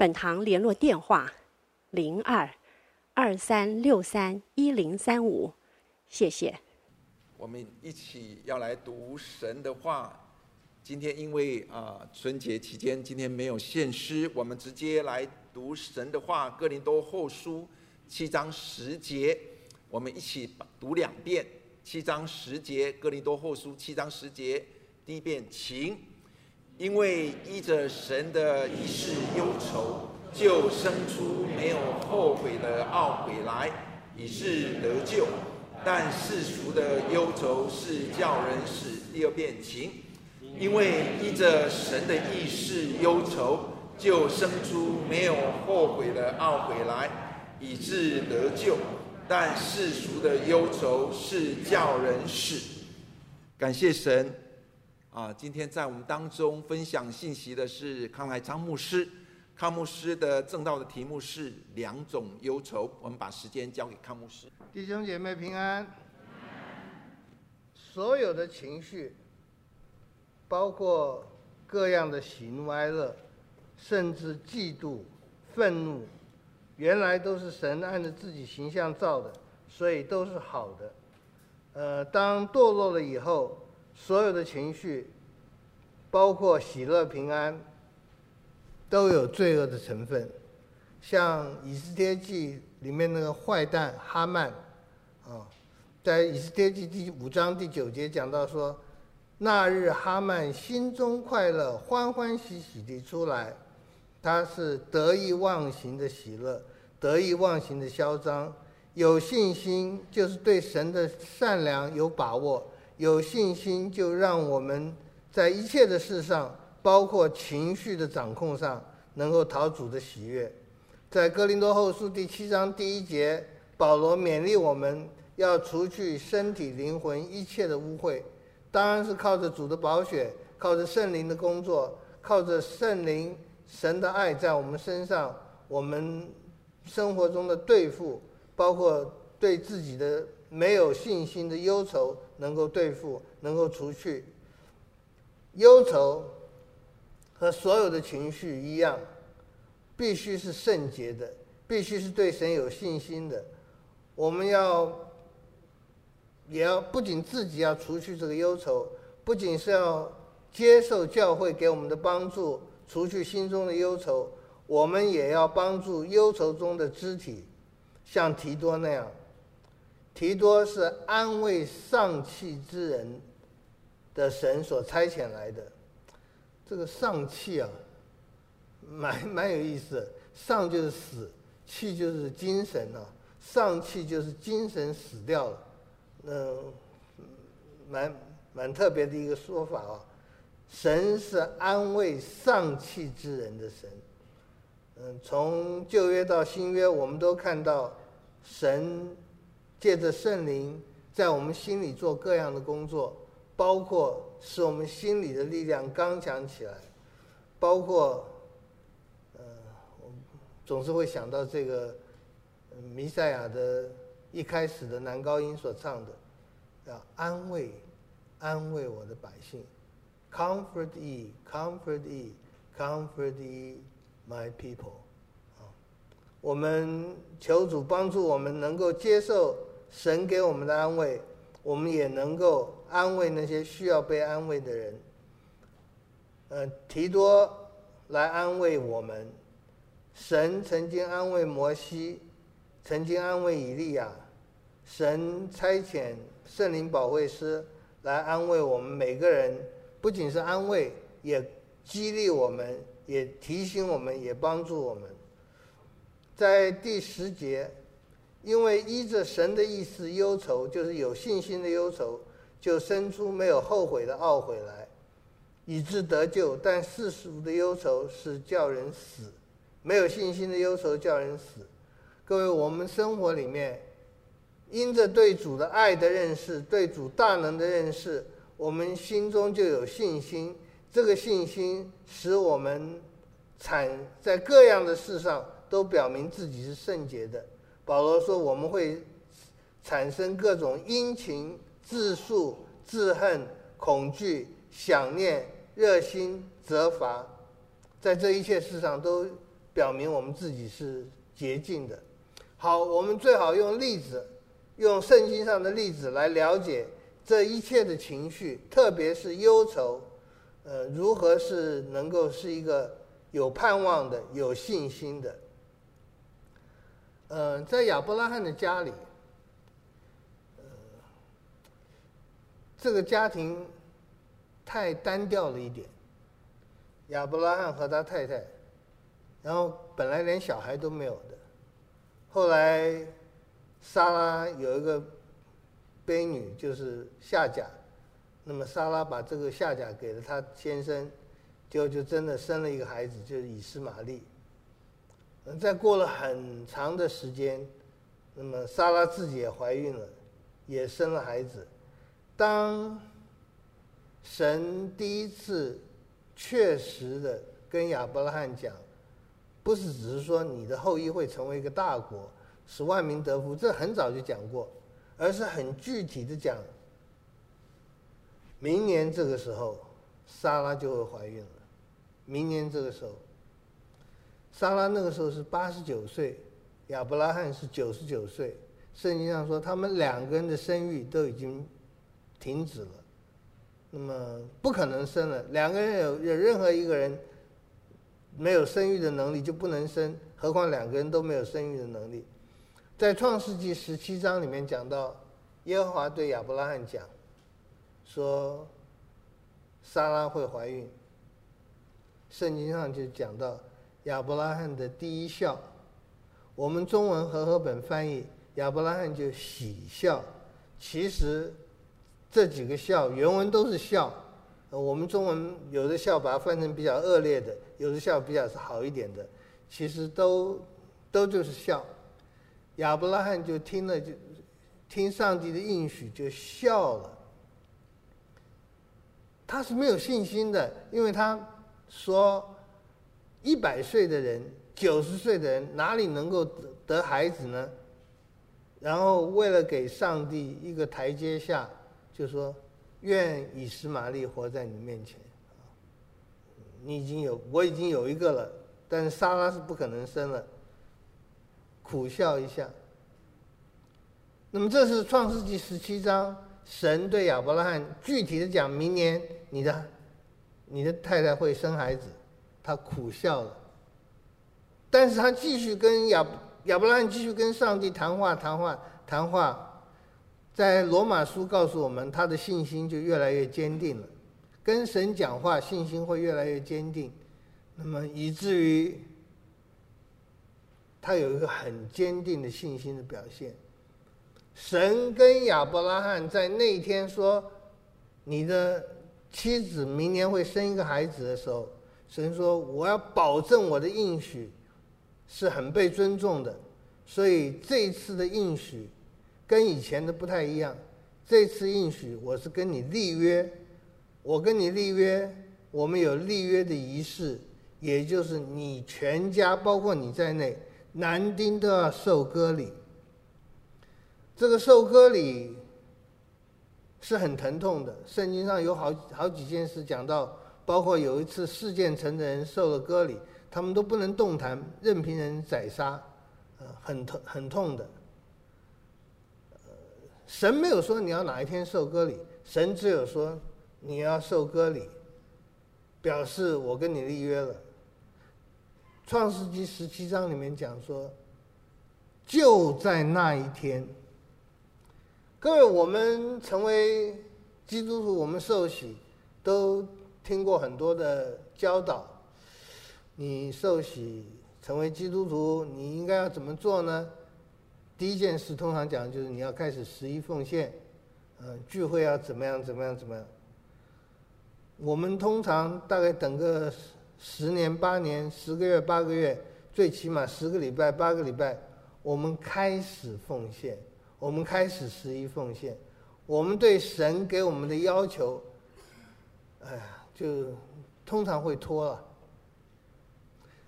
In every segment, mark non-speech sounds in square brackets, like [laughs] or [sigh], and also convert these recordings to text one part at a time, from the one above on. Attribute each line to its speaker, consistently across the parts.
Speaker 1: 本堂联络电话：零二二三六三一零三五，谢谢。
Speaker 2: 我们一起要来读神的话。今天因为啊春节期间，今天没有献诗，我们直接来读神的话。哥林多后书七章十节，我们一起读两遍。七章十节，哥林多后书七章十节，第一遍，请。因为依着神的一世忧愁，就生出没有后悔的懊悔来，以致得救。但世俗的忧愁是叫人死。第二遍，情。因为依着神的意世忧愁，就生出没有后悔的懊悔来，以致得救。但世俗的忧愁是叫人死。感谢神。啊，今天在我们当中分享信息的是康来昌牧师。康牧师的证道的题目是两种忧愁。我们把时间交给康牧师。
Speaker 3: 弟兄姐妹平安。所有的情绪，包括各样的喜怒哀乐，甚至嫉妒、愤怒，原来都是神按照自己形象造的，所以都是好的。呃，当堕落了以后。所有的情绪，包括喜乐、平安，都有罪恶的成分。像《以斯帖记》里面那个坏蛋哈曼，啊，在《以斯帖记》第五章第九节讲到说，那日哈曼心中快乐，欢欢喜喜地出来，他是得意忘形的喜乐，得意忘形的嚣张，有信心就是对神的善良有把握。有信心，就让我们在一切的事上，包括情绪的掌控上，能够讨主的喜悦。在哥林多后书第七章第一节，保罗勉励我们要除去身体灵魂一切的污秽，当然是靠着主的宝血，靠着圣灵的工作，靠着圣灵神的爱在我们身上，我们生活中的对付，包括对自己的没有信心的忧愁。能够对付，能够除去忧愁和所有的情绪一样，必须是圣洁的，必须是对神有信心的。我们要也要不仅自己要除去这个忧愁，不仅是要接受教会给我们的帮助，除去心中的忧愁，我们也要帮助忧愁中的肢体，像提多那样。提多是安慰丧气之人的神所差遣来的，这个丧气啊，蛮 [laughs] 蛮有意思的。丧就是死，气就是精神啊。丧气就是精神死掉了，嗯，蛮蛮特别的一个说法啊。神是安慰丧气之人的神。嗯，从旧约到新约，我们都看到神。借着圣灵在我们心里做各样的工作，包括使我们心里的力量刚强起来，包括，呃，我总是会想到这个弥赛亚的一开始的男高音所唱的，要安慰，安慰我的百姓，Comfort ye, comfort ye, comfort ye, my people。啊，我们求主帮助我们能够接受。神给我们的安慰，我们也能够安慰那些需要被安慰的人。呃，提多来安慰我们。神曾经安慰摩西，曾经安慰以利亚。神差遣圣灵保惠师来安慰我们每个人，不仅是安慰，也激励我们，也提醒我们，也帮助我们。在第十节。因为依着神的意思，忧愁就是有信心的忧愁，就生出没有后悔的懊悔来，以致得救。但世俗的忧愁是叫人死，没有信心的忧愁叫人死。各位，我们生活里面，因着对主的爱的认识，对主大能的认识，我们心中就有信心。这个信心使我们产在各样的事上都表明自己是圣洁的。保罗说，我们会产生各种殷勤、自述、自恨、恐惧、想念、热心、责罚，在这一切事上都表明我们自己是洁净的。好，我们最好用例子，用圣经上的例子来了解这一切的情绪，特别是忧愁。呃，如何是能够是一个有盼望的、有信心的？呃，在亚伯拉罕的家里，呃，这个家庭太单调了一点。亚伯拉罕和他太太，然后本来连小孩都没有的，后来莎拉有一个婢女，就是夏甲。那么莎拉把这个夏甲给了他先生，就就真的生了一个孩子，就是以斯玛利。在过了很长的时间，那么莎拉自己也怀孕了，也生了孩子。当神第一次确实的跟亚伯拉罕讲，不是只是说你的后裔会成为一个大国，使万民得福，这很早就讲过，而是很具体的讲。明年这个时候，莎拉就会怀孕了。明年这个时候，莎拉那个时候是八十九岁，亚伯拉罕是九十九岁。圣经上说，他们两个人的生育都已经停止了，那么不可能生了。两个人有有任何一个人没有生育的能力，就不能生，何况两个人都没有生育的能力。在创世纪十七章里面讲到，耶和华对亚伯拉罕讲。说，莎拉会怀孕。圣经上就讲到亚伯拉罕的第一笑，我们中文和合本翻译亚伯拉罕就喜笑。其实这几个笑原文都是笑，我们中文有的笑把它翻成比较恶劣的，有的笑比较是好一点的，其实都都就是笑。亚伯拉罕就听了就听上帝的应许就笑了。他是没有信心的，因为他说，一百岁的人、九十岁的人哪里能够得得孩子呢？然后为了给上帝一个台阶下，就说愿以实玛利活在你面前。你已经有，我已经有一个了，但是莎拉是不可能生了。苦笑一下。那么这是创世纪十七章。神对亚伯拉罕具体的讲，明年你的你的太太会生孩子，他苦笑了。但是他继续跟亚亚伯拉罕继续跟上帝谈话谈话谈话，在罗马书告诉我们，他的信心就越来越坚定了。跟神讲话，信心会越来越坚定，那么以至于他有一个很坚定的信心的表现。神跟亚伯拉罕在那一天说：“你的妻子明年会生一个孩子的时候，神说我要保证我的应许是很被尊重的。所以这一次的应许跟以前的不太一样。这次应许我是跟你立约，我跟你立约，我们有立约的仪式，也就是你全家包括你在内，男丁都要受割礼。”这个受割礼是很疼痛的，圣经上有好好几件事讲到，包括有一次事件城的人受了割礼，他们都不能动弹，任凭人宰杀，呃，很痛很痛的。神没有说你要哪一天受割礼，神只有说你要受割礼，表示我跟你立约了。创世纪十七章里面讲说，就在那一天。各位，我们成为基督徒，我们受洗都听过很多的教导。你受洗成为基督徒，你应该要怎么做呢？第一件事，通常讲就是你要开始十一奉献，嗯，聚会要怎么样怎么样怎么样。我们通常大概等个十年八年，十个月八个月，最起码十个礼拜、八个礼拜，我们开始奉献，我们开始十一奉献，我们对神给我们的要求，哎呀，就通常会拖了。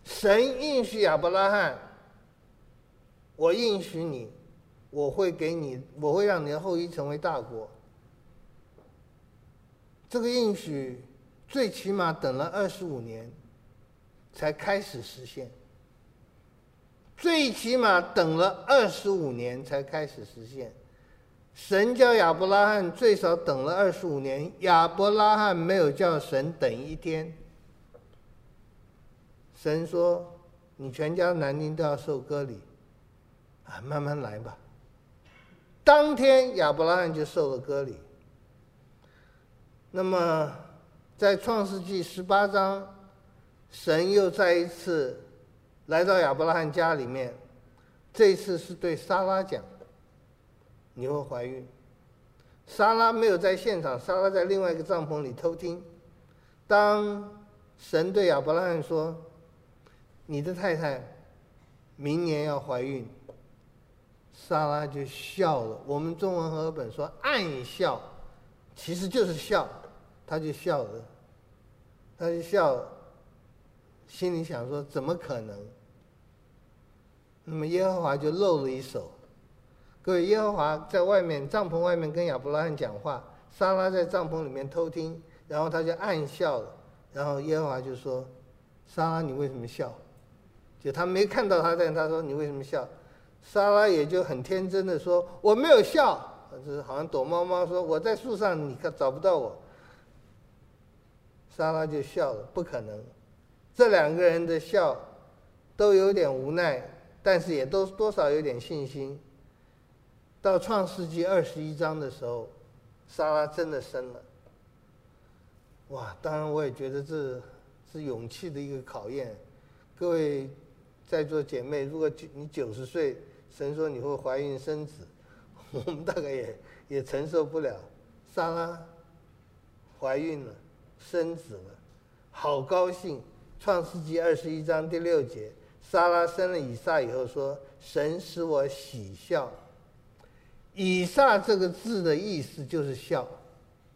Speaker 3: 神应许亚伯拉罕，我应许你，我会给你，我会让你的后裔成为大国。这个应许最起码等了二十五年，才开始实现。最起码等了二十五年才开始实现。神叫亚伯拉罕最少等了二十五年，亚伯拉罕没有叫神等一天。神说：“你全家男丁都要受割礼，啊，慢慢来吧。”当天亚伯拉罕就受了割礼。那么，在创世纪十八章，神又再一次来到亚伯拉罕家里面，这一次是对撒拉讲：“你会怀孕。”莎拉没有在现场，莎拉在另外一个帐篷里偷听。当神对亚伯拉罕说，你的太太明年要怀孕，莎拉就笑了。我们中文和合本说暗笑，其实就是笑，他就笑了，他就笑，心里想说怎么可能？那么耶和华就露了一手。各位，耶和华在外面帐篷外面跟亚伯拉罕讲话，莎拉在帐篷里面偷听，然后他就暗笑了。然后耶和华就说：“莎拉，你为什么笑？”就他没看到他，但他说：“你为什么笑？”莎拉也就很天真的说：“我没有笑，就是好像躲猫猫说我在树上，你看找不到我。”莎拉就笑了，不可能。这两个人的笑都有点无奈，但是也都多少有点信心。到创世纪二十一章的时候，莎拉真的生了。哇！当然我也觉得这是勇气的一个考验，各位。在座姐妹，如果你九十岁，神说你会怀孕生子，我们大概也也承受不了。莎拉怀孕了，生子了，好高兴。创世纪二十一章第六节，莎拉生了以撒以后说：“神使我喜笑。”以撒这个字的意思就是笑，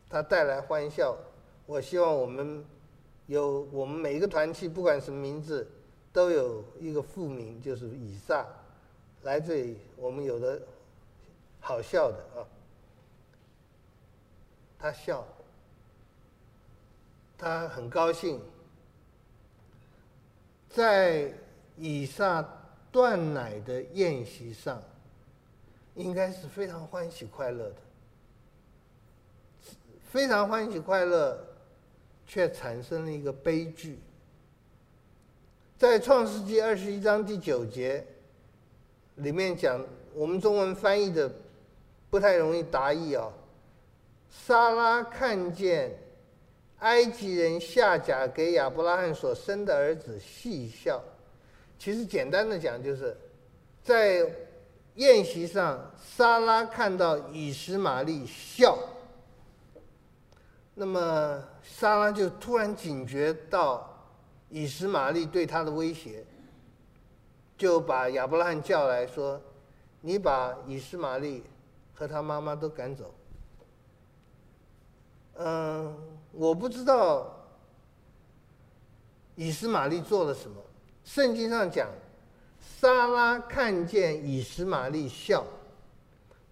Speaker 3: 它带来欢笑。我希望我们有我们每一个团契，不管什么名字。都有一个父名，就是以撒，来这里我们有的好笑的啊。他笑，他很高兴，在以撒断奶的宴席上，应该是非常欢喜快乐的，非常欢喜快乐，却产生了一个悲剧。在创世纪二十一章第九节里面讲，我们中文翻译的不太容易达意啊。撒拉看见埃及人夏甲给亚伯拉罕所生的儿子，戏笑。其实简单的讲，就是在宴席上，莎拉看到以实玛利笑，那么莎拉就突然警觉到。以实玛利对他的威胁，就把亚伯拉罕叫来说：“你把以实玛利和他妈妈都赶走。”嗯，我不知道以实玛利做了什么。圣经上讲，莎拉看见以实玛利笑，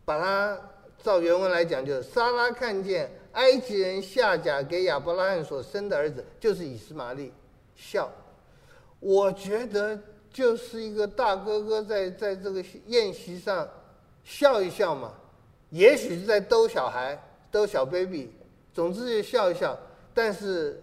Speaker 3: 把他照原文来讲，就是莎拉看见埃及人夏甲给亚伯拉罕所生的儿子，就是以实玛利。笑，我觉得就是一个大哥哥在在这个宴席上笑一笑嘛，也许是在逗小孩，逗小 baby，总之就笑一笑。但是，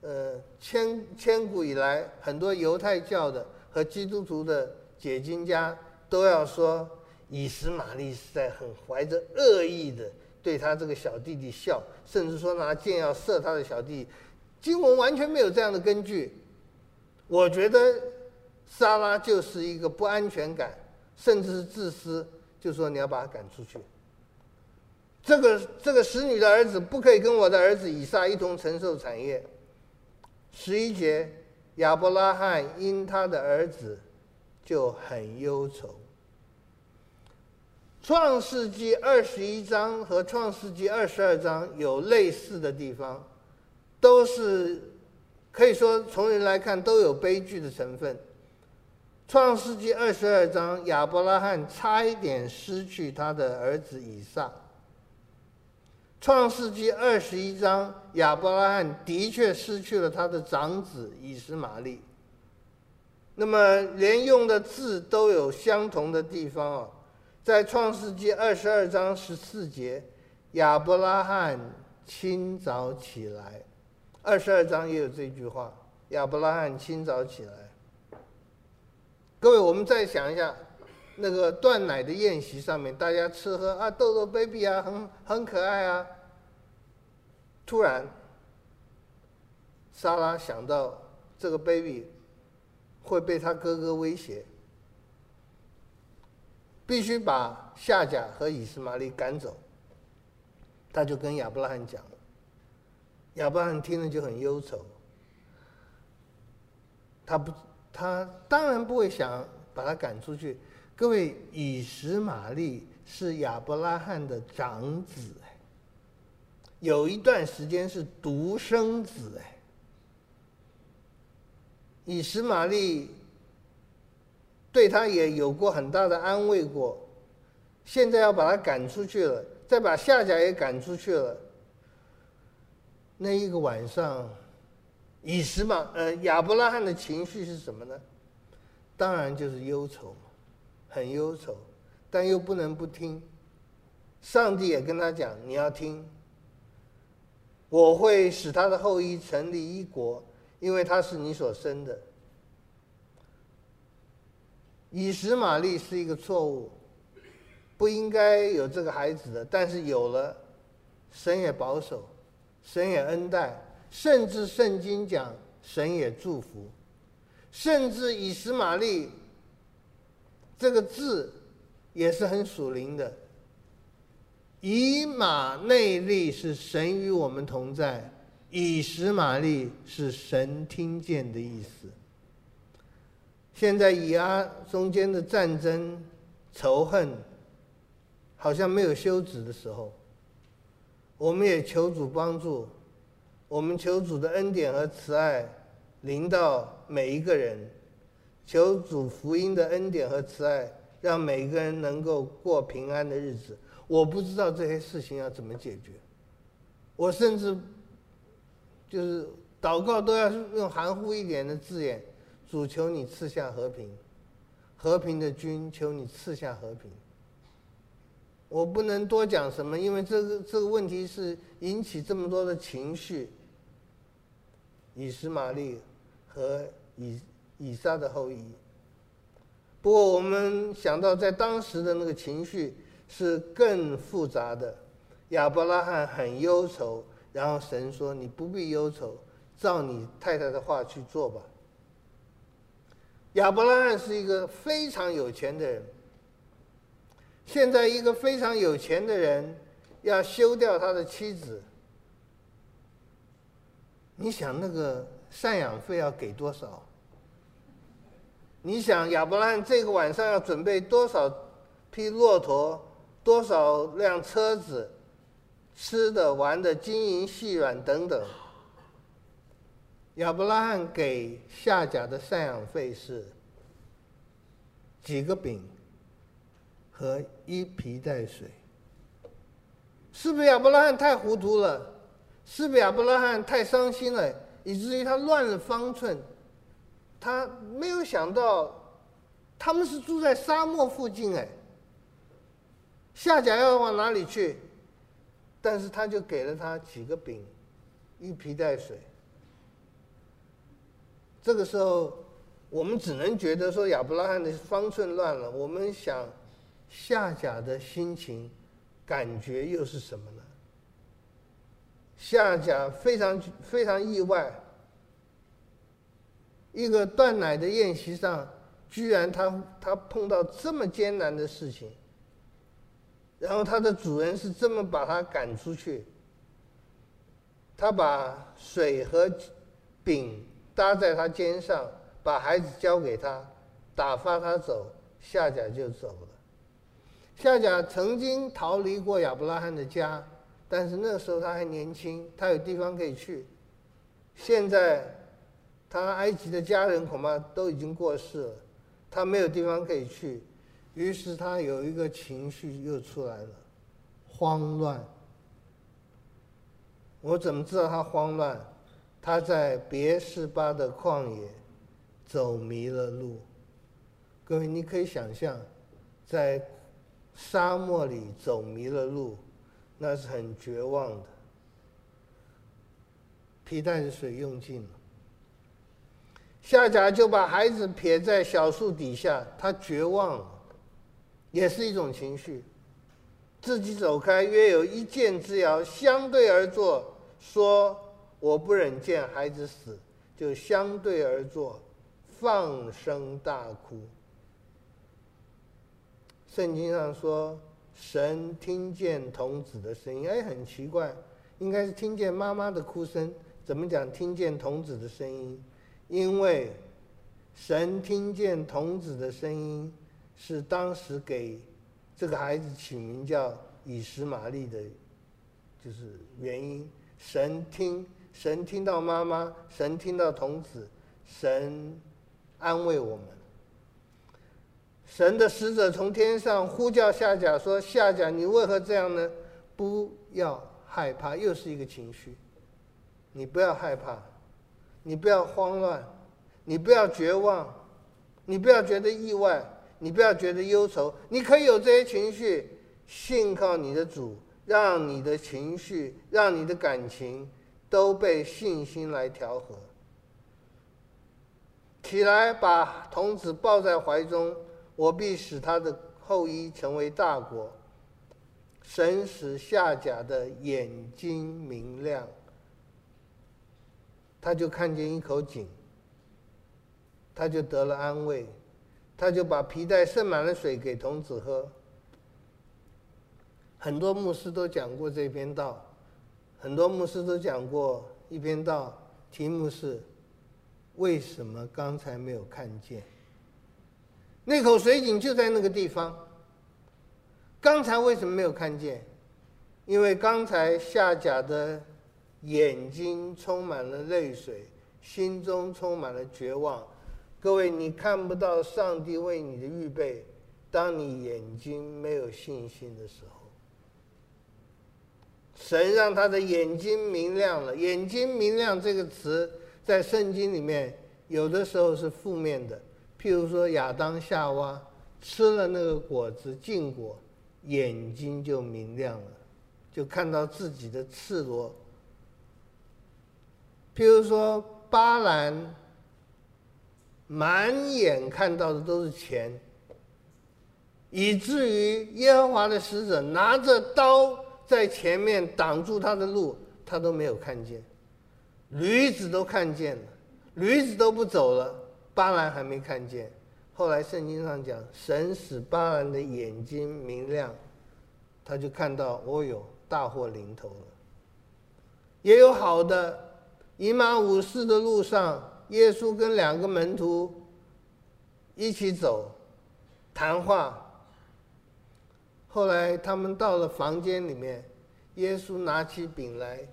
Speaker 3: 呃，千千古以来，很多犹太教的和基督徒的解经家都要说，以实玛利是在很怀着恶意的对他这个小弟弟笑，甚至说拿箭要射他的小弟。经文完全没有这样的根据，我觉得莎拉就是一个不安全感，甚至是自私，就说你要把他赶出去。这个这个使女的儿子不可以跟我的儿子以撒一同承受产业。十一节，亚伯拉罕因他的儿子就很忧愁。创世纪二十一章和创世纪二十二章有类似的地方，都是可以说从人来看都有悲剧的成分。创世纪二十二章，亚伯拉罕差一点失去他的儿子以撒。创世纪二十一章，亚伯拉罕的确失去了他的长子以实玛利。那么连用的字都有相同的地方哦，在创世纪二十二章十四节，亚伯拉罕清早起来。二十二章也有这句话，亚伯拉罕清早起来。各位，我们再想一下，那个断奶的宴席上面，大家吃喝啊，逗逗 baby 啊，很很可爱啊。突然，莎拉想到这个 baby 会被他哥哥威胁，必须把夏甲和以实玛利赶走。他就跟亚伯拉罕讲了，亚伯拉罕听了就很忧愁。他不，他当然不会想把他赶出去。各位，以实玛利是亚伯拉罕的长子。有一段时间是独生子哎，以实玛利对他也有过很大的安慰过，现在要把他赶出去了，再把夏甲也赶出去了。那一个晚上，以实玛呃亚伯拉罕的情绪是什么呢？当然就是忧愁，很忧愁，但又不能不听。上帝也跟他讲：“你要听。”我会使他的后裔成立一国，因为他是你所生的。以实玛利是一个错误，不应该有这个孩子的，但是有了，神也保守，神也恩待，甚至圣经讲神也祝福，甚至以实玛利这个字也是很属灵的。以马内利是神与我们同在，以实玛利是神听见的意思。现在以阿中间的战争仇恨，好像没有休止的时候，我们也求主帮助，我们求主的恩典和慈爱临到每一个人，求主福音的恩典和慈爱，让每一个人能够过平安的日子。我不知道这些事情要怎么解决，我甚至就是祷告都要用含糊一点的字眼，主求你赐下和平，和平的君求你赐下和平。我不能多讲什么，因为这个这个问题是引起这么多的情绪。以实玛利和以以撒的后裔，不过我们想到在当时的那个情绪。是更复杂的，亚伯拉罕很忧愁，然后神说：“你不必忧愁，照你太太的话去做吧。”亚伯拉罕是一个非常有钱的人，现在一个非常有钱的人要休掉他的妻子，你想那个赡养费要给多少？你想亚伯拉罕这个晚上要准备多少匹骆驼？多少辆车子，吃的、玩的、金银细软等等。亚伯拉罕给夏甲的赡养费是几个饼和一皮带水。是不是亚伯拉罕太糊涂了？是不是亚伯拉罕太伤心了，以至于他乱了方寸？他没有想到，他们是住在沙漠附近哎。夏甲要往哪里去？但是他就给了他几个饼，一皮带水。这个时候，我们只能觉得说亚伯拉罕的方寸乱了。我们想，夏甲的心情、感觉又是什么呢？夏甲非常非常意外，一个断奶的宴席上，居然他他碰到这么艰难的事情。然后他的主人是这么把他赶出去，他把水和饼搭在他肩上，把孩子交给他，打发他走，夏甲就走了。夏甲曾经逃离过亚伯拉罕的家，但是那时候他还年轻，他有地方可以去。现在，他埃及的家人恐怕都已经过世了，他没有地方可以去，于是他有一个情绪又出来了，慌乱。我怎么知道他慌乱？他在别是巴的旷野走迷了路。各位，你可以想象，在沙漠里走迷了路，那是很绝望的。皮带的水用尽了，夏甲就把孩子撇在小树底下，他绝望了，也是一种情绪。自己走开，约有一箭之遥，相对而坐。说我不忍见孩子死，就相对而坐，放声大哭。圣经上说，神听见童子的声音，哎，很奇怪，应该是听见妈妈的哭声，怎么讲听见童子的声音？因为神听见童子的声音，是当时给这个孩子起名叫以实玛利的，就是原因。神听，神听到妈妈，神听到童子，神安慰我们。神的使者从天上呼叫夏甲说：“夏甲，你为何这样呢？不要害怕，又是一个情绪。你不要害怕，你不要慌乱，你不要绝望，你不要觉得意外，你不要觉得忧愁。你可以有这些情绪，信靠你的主。”让你的情绪，让你的感情都被信心来调和。起来，把童子抱在怀中，我必使他的后裔成为大国。神使夏甲的眼睛明亮，他就看见一口井，他就得了安慰，他就把皮带盛满了水给童子喝。很多牧师都讲过这篇道，很多牧师都讲过一篇道，题目是“为什么刚才没有看见？那口水井就在那个地方，刚才为什么没有看见？因为刚才夏甲的眼睛充满了泪水，心中充满了绝望。各位，你看不到上帝为你的预备，当你眼睛没有信心的时候。神让他的眼睛明亮了。眼睛明亮这个词在圣经里面有的时候是负面的，譬如说亚当夏娃吃了那个果子禁果，眼睛就明亮了，就看到自己的赤裸。譬如说巴兰满眼看到的都是钱，以至于耶和华的使者拿着刀。在前面挡住他的路，他都没有看见。驴子都看见了，驴子都不走了，巴兰还没看见。后来圣经上讲，神使巴兰的眼睛明亮，他就看到，哦哟，大祸临头了。也有好的，以马忤斯的路上，耶稣跟两个门徒一起走，谈话。后来他们到了房间里面，耶稣拿起饼来，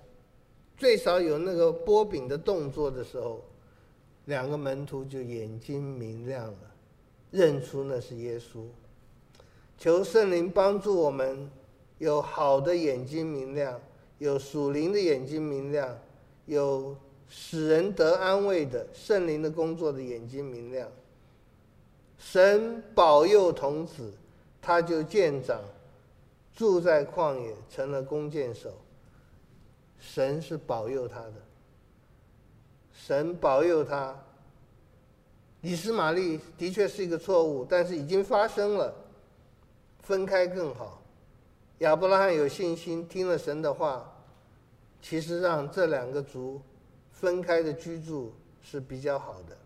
Speaker 3: 最少有那个擘饼的动作的时候，两个门徒就眼睛明亮了，认出那是耶稣。求圣灵帮助我们，有好的眼睛明亮，有属灵的眼睛明亮，有使人得安慰的圣灵的工作的眼睛明亮。神保佑童子，他就见长。住在旷野，成了弓箭手。神是保佑他的，神保佑他。以斯玛利的确是一个错误，但是已经发生了，分开更好。亚伯拉罕有信心，听了神的话，其实让这两个族分开的居住是比较好的。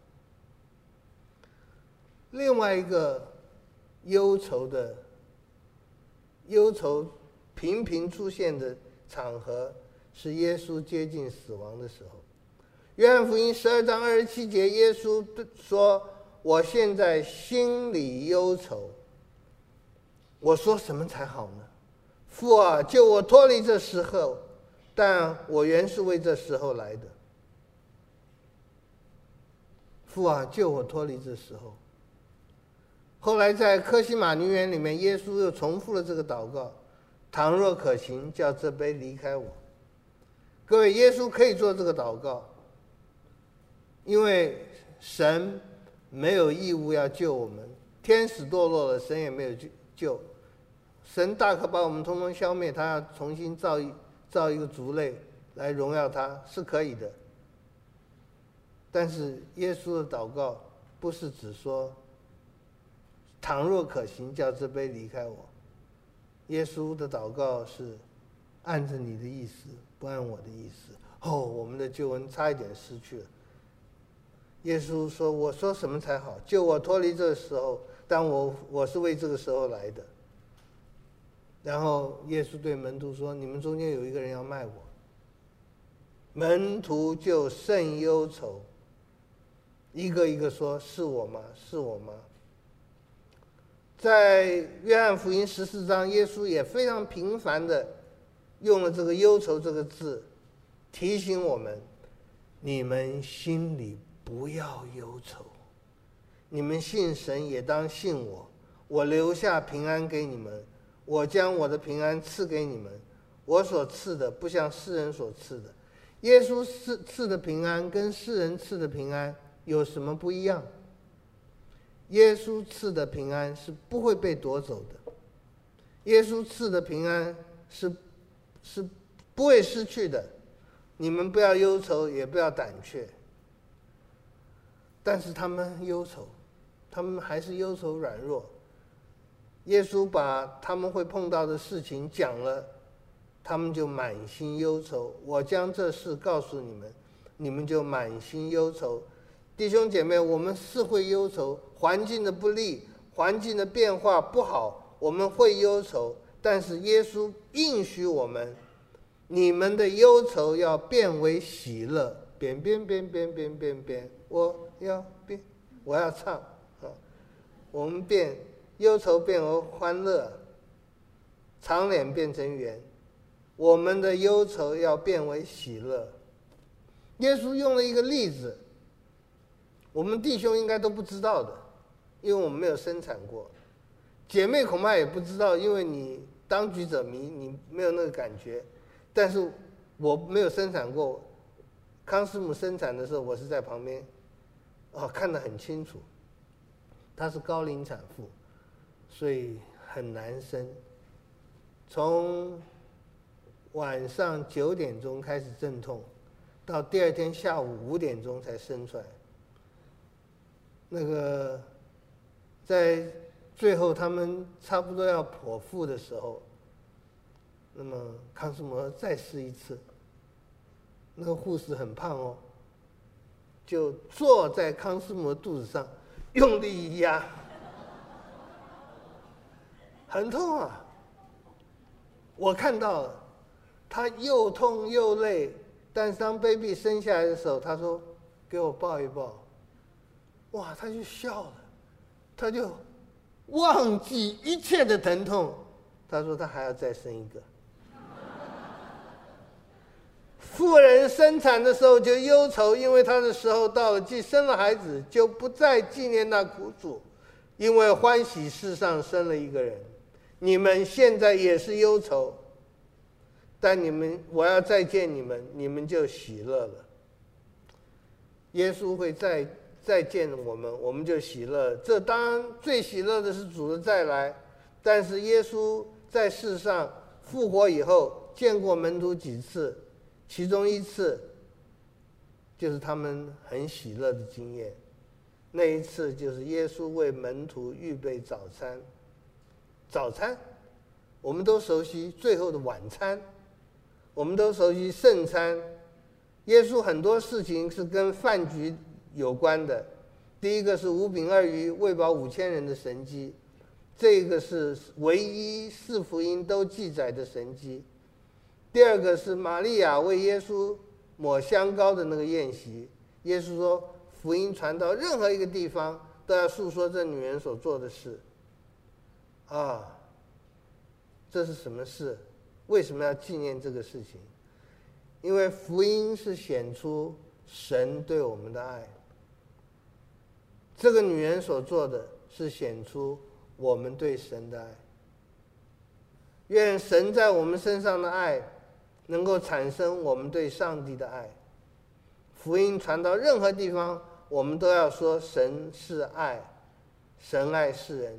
Speaker 3: 另外一个忧愁的。忧愁频频出现的场合是耶稣接近死亡的时候，约翰福音十二章二十七节，耶稣说：“我现在心里忧愁。我说什么才好呢？父啊，救我脱离这时候！但我原是为这时候来的。父啊，救我脱离这时候。”后来在科西玛尼园里面，耶稣又重复了这个祷告：“倘若可行，叫这杯离开我。”各位，耶稣可以做这个祷告，因为神没有义务要救我们，天使堕落了，神也没有救救。神大可把我们通通消灭，他要重新造一造一个族类来荣耀他，是可以的。但是耶稣的祷告不是只说。倘若可行，叫这杯离开我。耶稣的祷告是按着你的意思，不按我的意思。哦，我们的救恩差一点失去了。耶稣说：“我说什么才好？救我脱离这个时候，但我我是为这个时候来的。”然后耶稣对门徒说：“你们中间有一个人要卖我。”门徒就甚忧愁，一个一个说：“是我吗？是我吗？”在约翰福音十四章，耶稣也非常频繁的用了这个“忧愁”这个字，提醒我们：你们心里不要忧愁，你们信神也当信我。我留下平安给你们，我将我的平安赐给你们。我所赐的不像世人所赐的。耶稣赐赐的平安跟世人赐的平安有什么不一样？耶稣赐的平安是不会被夺走的，耶稣赐的平安是是不会失去的，你们不要忧愁，也不要胆怯。但是他们忧愁，他们还是忧愁软弱。耶稣把他们会碰到的事情讲了，他们就满心忧愁。我将这事告诉你们，你们就满心忧愁。弟兄姐妹，我们是会忧愁，环境的不利，环境的变化不好，我们会忧愁。但是耶稣应许我们，你们的忧愁要变为喜乐。变变变变变变变，我要变，我要唱啊！我们变忧愁变为欢乐，长脸变成圆，我们的忧愁要变为喜乐。耶稣用了一个例子。我们弟兄应该都不知道的，因为我们没有生产过。姐妹恐怕也不知道，因为你当局者迷，你没有那个感觉。但是我没有生产过，康师母生产的时候，我是在旁边，哦，看得很清楚。她是高龄产妇，所以很难生。从晚上九点钟开始阵痛，到第二天下午五点钟才生出来。那个，在最后他们差不多要剖腹的时候，那么康斯摩再试一次。那个护士很胖哦，就坐在康斯摩肚子上，用力一压，很痛啊！我看到了，他又痛又累，但当 baby 生下来的时候，他说：“给我抱一抱。”哇，他就笑了，他就忘记一切的疼痛。他说他还要再生一个。[laughs] 妇人生产的时候就忧愁，因为她的时候到了，既生了孩子，就不再纪念那苦楚，因为欢喜世上生了一个人。你们现在也是忧愁，但你们我要再见你们，你们就喜乐了。耶稣会再。再见我们，我们就喜乐。这当最喜乐的是主的再来。但是耶稣在世上复活以后，见过门徒几次，其中一次就是他们很喜乐的经验。那一次就是耶稣为门徒预备早餐。早餐，我们都熟悉；最后的晚餐，我们都熟悉；圣餐，耶稣很多事情是跟饭局。有关的，第一个是五饼二鱼喂饱五千人的神迹，这个是唯一四福音都记载的神迹。第二个是玛利亚为耶稣抹香膏的那个宴席，耶稣说，福音传到任何一个地方，都要诉说这女人所做的事。啊，这是什么事？为什么要纪念这个事情？因为福音是显出神对我们的爱。这个女人所做的是显出我们对神的爱。愿神在我们身上的爱，能够产生我们对上帝的爱。福音传到任何地方，我们都要说神是爱，神爱世人。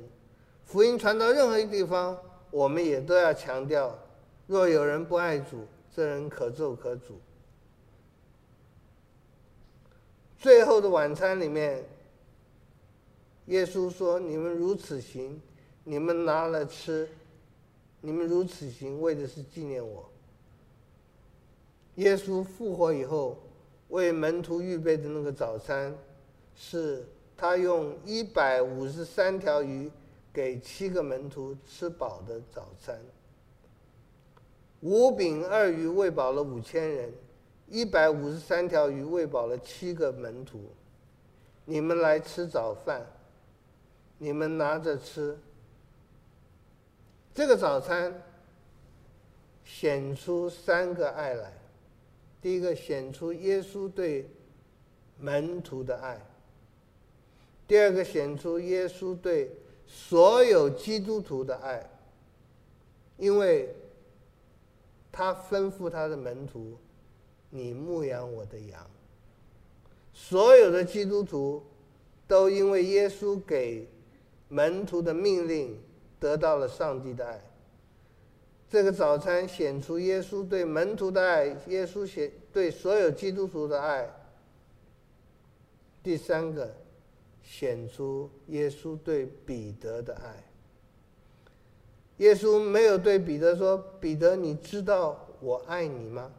Speaker 3: 福音传到任何一个地方，我们也都要强调：若有人不爱主，这人可咒可诅。最后的晚餐里面，耶稣说：“你们如此行，你们拿了吃，你们如此行，为的是纪念我。”耶稣复活以后，为门徒预备的那个早餐，是他用一百五十三条鱼给七个门徒吃饱的早餐。五饼二鱼喂饱了五千人，一百五十三条鱼喂饱了七个门徒。你们来吃早饭。你们拿着吃，这个早餐显出三个爱来。第一个显出耶稣对门徒的爱；第二个显出耶稣对所有基督徒的爱，因为他吩咐他的门徒：“你牧养我的羊。”所有的基督徒都因为耶稣给。门徒的命令得到了上帝的爱。这个早餐显出耶稣对门徒的爱，耶稣显对所有基督徒的爱。第三个，显出耶稣对彼得的爱。耶稣没有对彼得说：“彼得，你知道我爱你吗？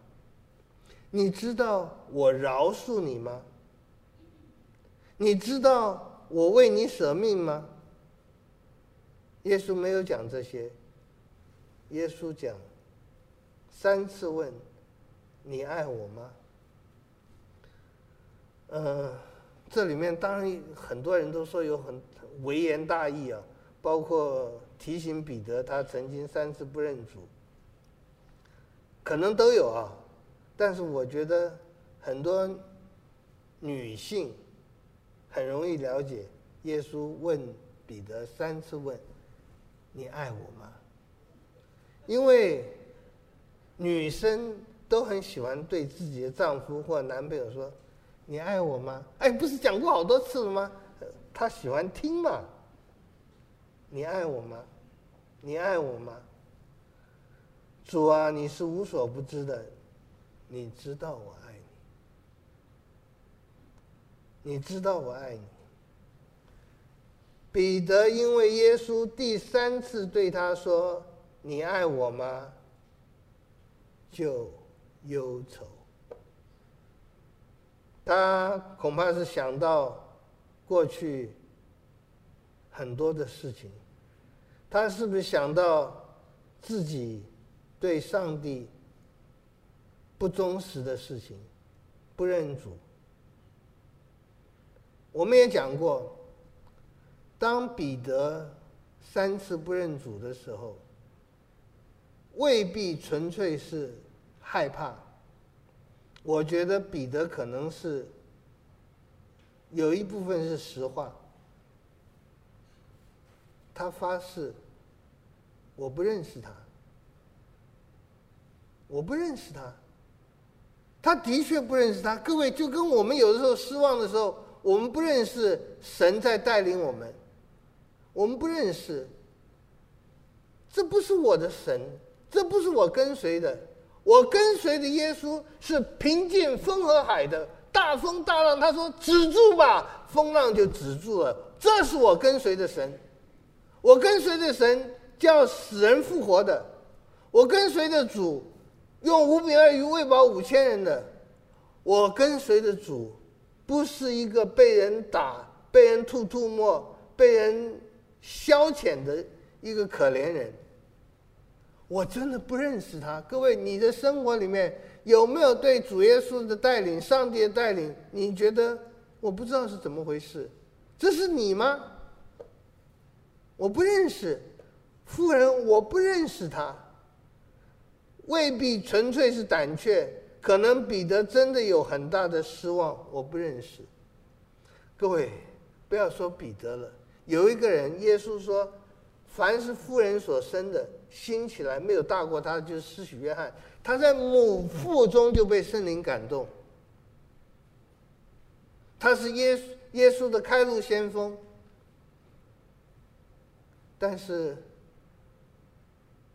Speaker 3: 你知道我饶恕你吗？你知道我为你舍命吗？”耶稣没有讲这些，耶稣讲三次问：“你爱我吗？”呃，这里面当然很多人都说有很微言大义啊，包括提醒彼得他曾经三次不认主，可能都有啊。但是我觉得很多女性很容易了解耶稣问彼得三次问。你爱我吗？因为女生都很喜欢对自己的丈夫或男朋友说：“你爱我吗？”哎，不是讲过好多次了吗？她喜欢听嘛。你爱我吗？你爱我吗？主啊，你是无所不知的，你知道我爱你，你知道我爱你。彼得因为耶稣第三次对他说：“你爱我吗？”就忧愁。他恐怕是想到过去很多的事情，他是不是想到自己对上帝不忠实的事情，不认主？我们也讲过。当彼得三次不认主的时候，未必纯粹是害怕。我觉得彼得可能是有一部分是实话。他发誓：“我不认识他，我不认识他。”他的确不认识他。各位，就跟我们有的时候失望的时候，我们不认识神在带领我们。我们不认识，这不是我的神，这不是我跟随的。我跟随的耶稣是平静风和海的，大风大浪，他说止住吧，风浪就止住了。这是我跟随的神，我跟随的神叫死人复活的，我跟随的主用五饼二鱼喂饱五千人的，我跟随的主不是一个被人打、被人吐吐沫、被人。消遣的一个可怜人，我真的不认识他。各位，你的生活里面有没有对主耶稣的带领、上帝的带领，你觉得我不知道是怎么回事？这是你吗？我不认识，富人，我不认识他。未必纯粹是胆怯，可能彼得真的有很大的失望。我不认识。各位，不要说彼得了，有一个人，耶稣说，凡是妇人所生的，兴起来没有大过他，就是施洗约翰。他在母腹中就被圣灵感动，他是耶稣耶稣的开路先锋。但是，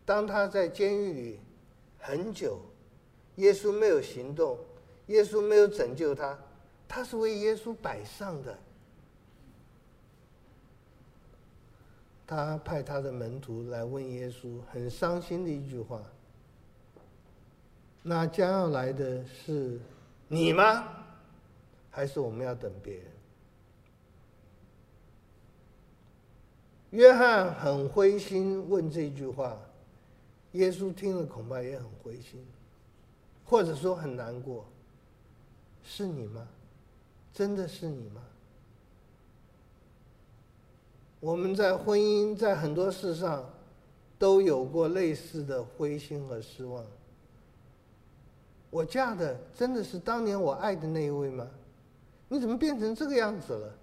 Speaker 3: 当他在监狱里很久，耶稣没有行动，耶稣没有拯救他，他是为耶稣摆上的。他派他的门徒来问耶稣，很伤心的一句话。那将要来的是你吗？还是我们要等别人？约翰很灰心问这句话，耶稣听了恐怕也很灰心，或者说很难过。是你吗？真的是你吗？我们在婚姻，在很多事上都有过类似的灰心和失望。我嫁的真的是当年我爱的那一位吗？你怎么变成这个样子了？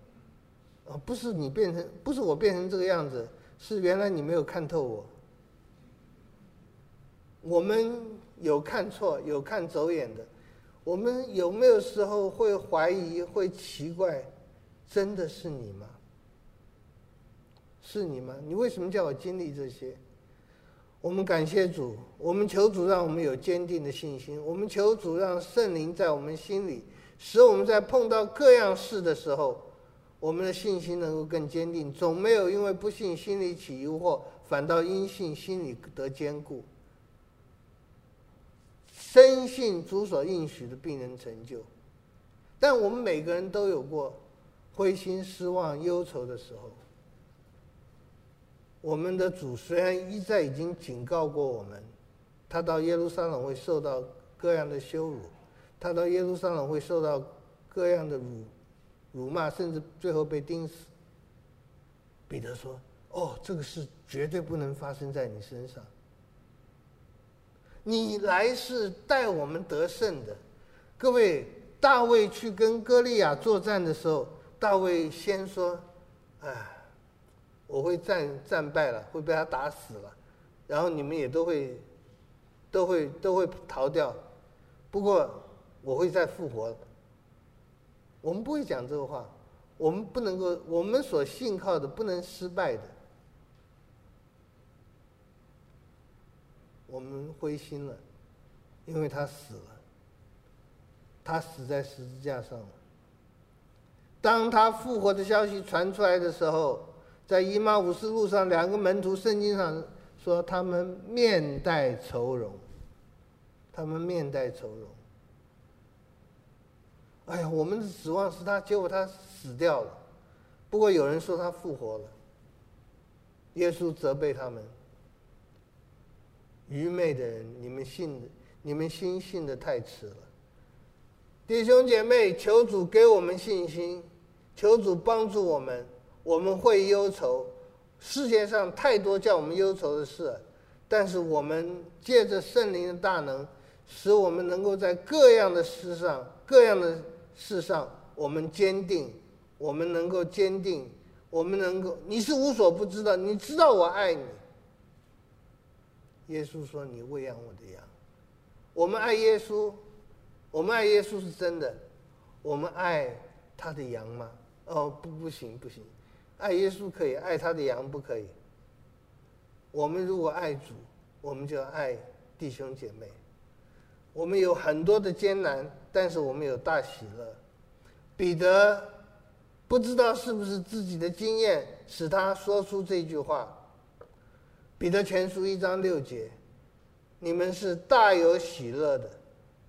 Speaker 3: 啊，不是你变成，不是我变成这个样子，是原来你没有看透我。我们有看错，有看走眼的。我们有没有时候会怀疑，会奇怪，真的是你吗？是你吗？你为什么叫我经历这些？我们感谢主，我们求主让我们有坚定的信心。我们求主让圣灵在我们心里，使我们在碰到各样事的时候，我们的信心能够更坚定。总没有因为不信心里起疑惑，反倒因信心里得坚固。深信主所应许的必能成就。但我们每个人都有过灰心、失望、忧愁的时候。我们的主虽然一再已经警告过我们，他到耶路撒冷会受到各样的羞辱，他到耶路撒冷会受到各样的辱辱骂，甚至最后被钉死。彼得说：“哦，这个事绝对不能发生在你身上。你来是带我们得胜的。”各位，大卫去跟歌利亚作战的时候，大卫先说：“哎。”我会战战败了，会被他打死了，然后你们也都会，都会都会逃掉，不过我会再复活。我们不会讲这个话，我们不能够，我们所信靠的不能失败的。我们灰心了，因为他死了，他死在十字架上了。当他复活的消息传出来的时候。在以马五斯路上，两个门徒，圣经上说他们面带愁容，他们面带愁容。哎呀，我们的指望是他，结果他死掉了。不过有人说他复活了。耶稣责备他们：愚昧的人，你们信，你们心信的太迟了。弟兄姐妹，求主给我们信心，求主帮助我们。我们会忧愁，世界上太多叫我们忧愁的事，但是我们借着圣灵的大能，使我们能够在各样的事上、各样的事上，我们坚定，我们能够坚定，我们能够，你是无所不知的，你知道我爱你。耶稣说：“你喂养我的羊。”我们爱耶稣，我们爱耶稣是真的，我们爱他的羊吗？哦，不，不行，不行。爱耶稣可以，爱他的羊不可以。我们如果爱主，我们就爱弟兄姐妹。我们有很多的艰难，但是我们有大喜乐。彼得不知道是不是自己的经验使他说出这句话。彼得全书一章六节：你们是大有喜乐的，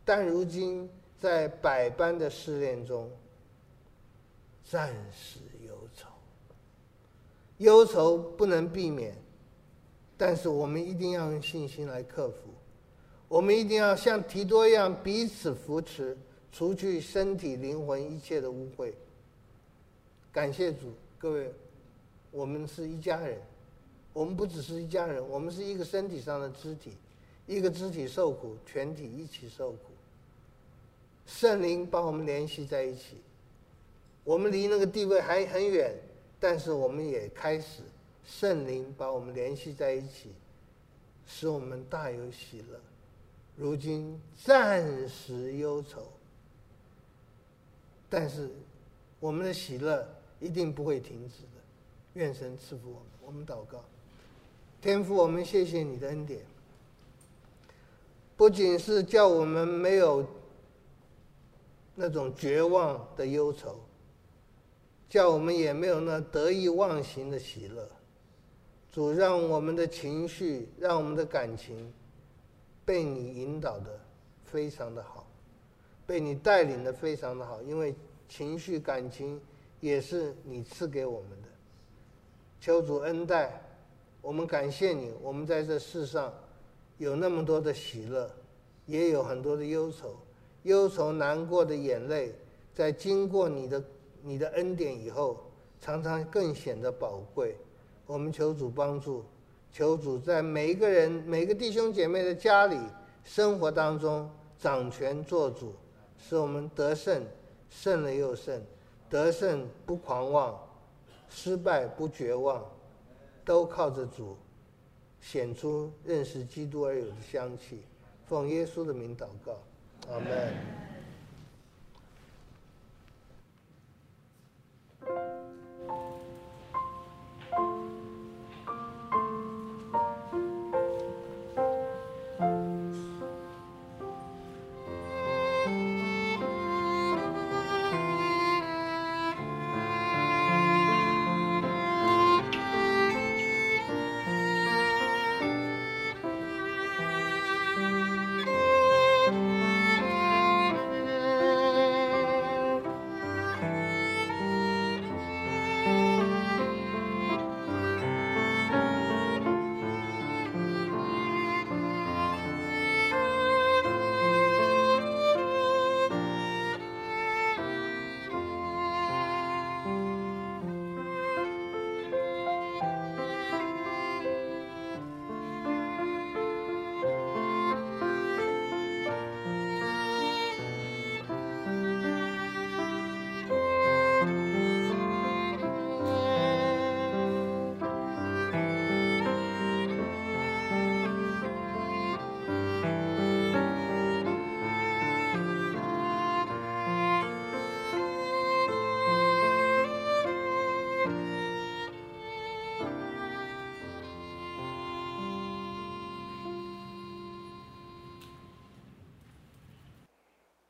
Speaker 3: 但如今在百般的试炼中，暂时。忧愁不能避免，但是我们一定要用信心来克服。我们一定要像提多一样彼此扶持，除去身体、灵魂一切的污秽。感谢主，各位，我们是一家人。我们不只是一家人，我们是一个身体上的肢体，一个肢体受苦，全体一起受苦。圣灵把我们联系在一起，我们离那个地位还很远，但是我们也开始，圣灵把我们联系在一起，使我们大有喜乐。如今暂时忧愁，但是我们的喜乐一定不会停止的。愿神赐福我们，我们祷告。天父，我们谢谢你的恩典，不仅是叫我们没有那种绝望的忧愁，叫我们也没有那得意忘形的喜乐。主，让我们的情绪，让我们的感情，被你引导的非常的好，被你带领的非常的好，因为情绪感情也是你赐给我们的。求主恩待。我们感谢你，我们在这世上有那么多的喜乐，也有很多的忧愁，忧愁难过的眼泪，在经过你的你的恩典以后，常常更显得宝贵。我们求主帮助，求主在每一个人、每个弟兄姐妹的家里、生活当中掌权做主，使我们得胜，胜了又胜，得胜不狂妄，失败不绝望。都靠着主，显出认识基督而有的香气。奉耶稣的名祷告，阿门。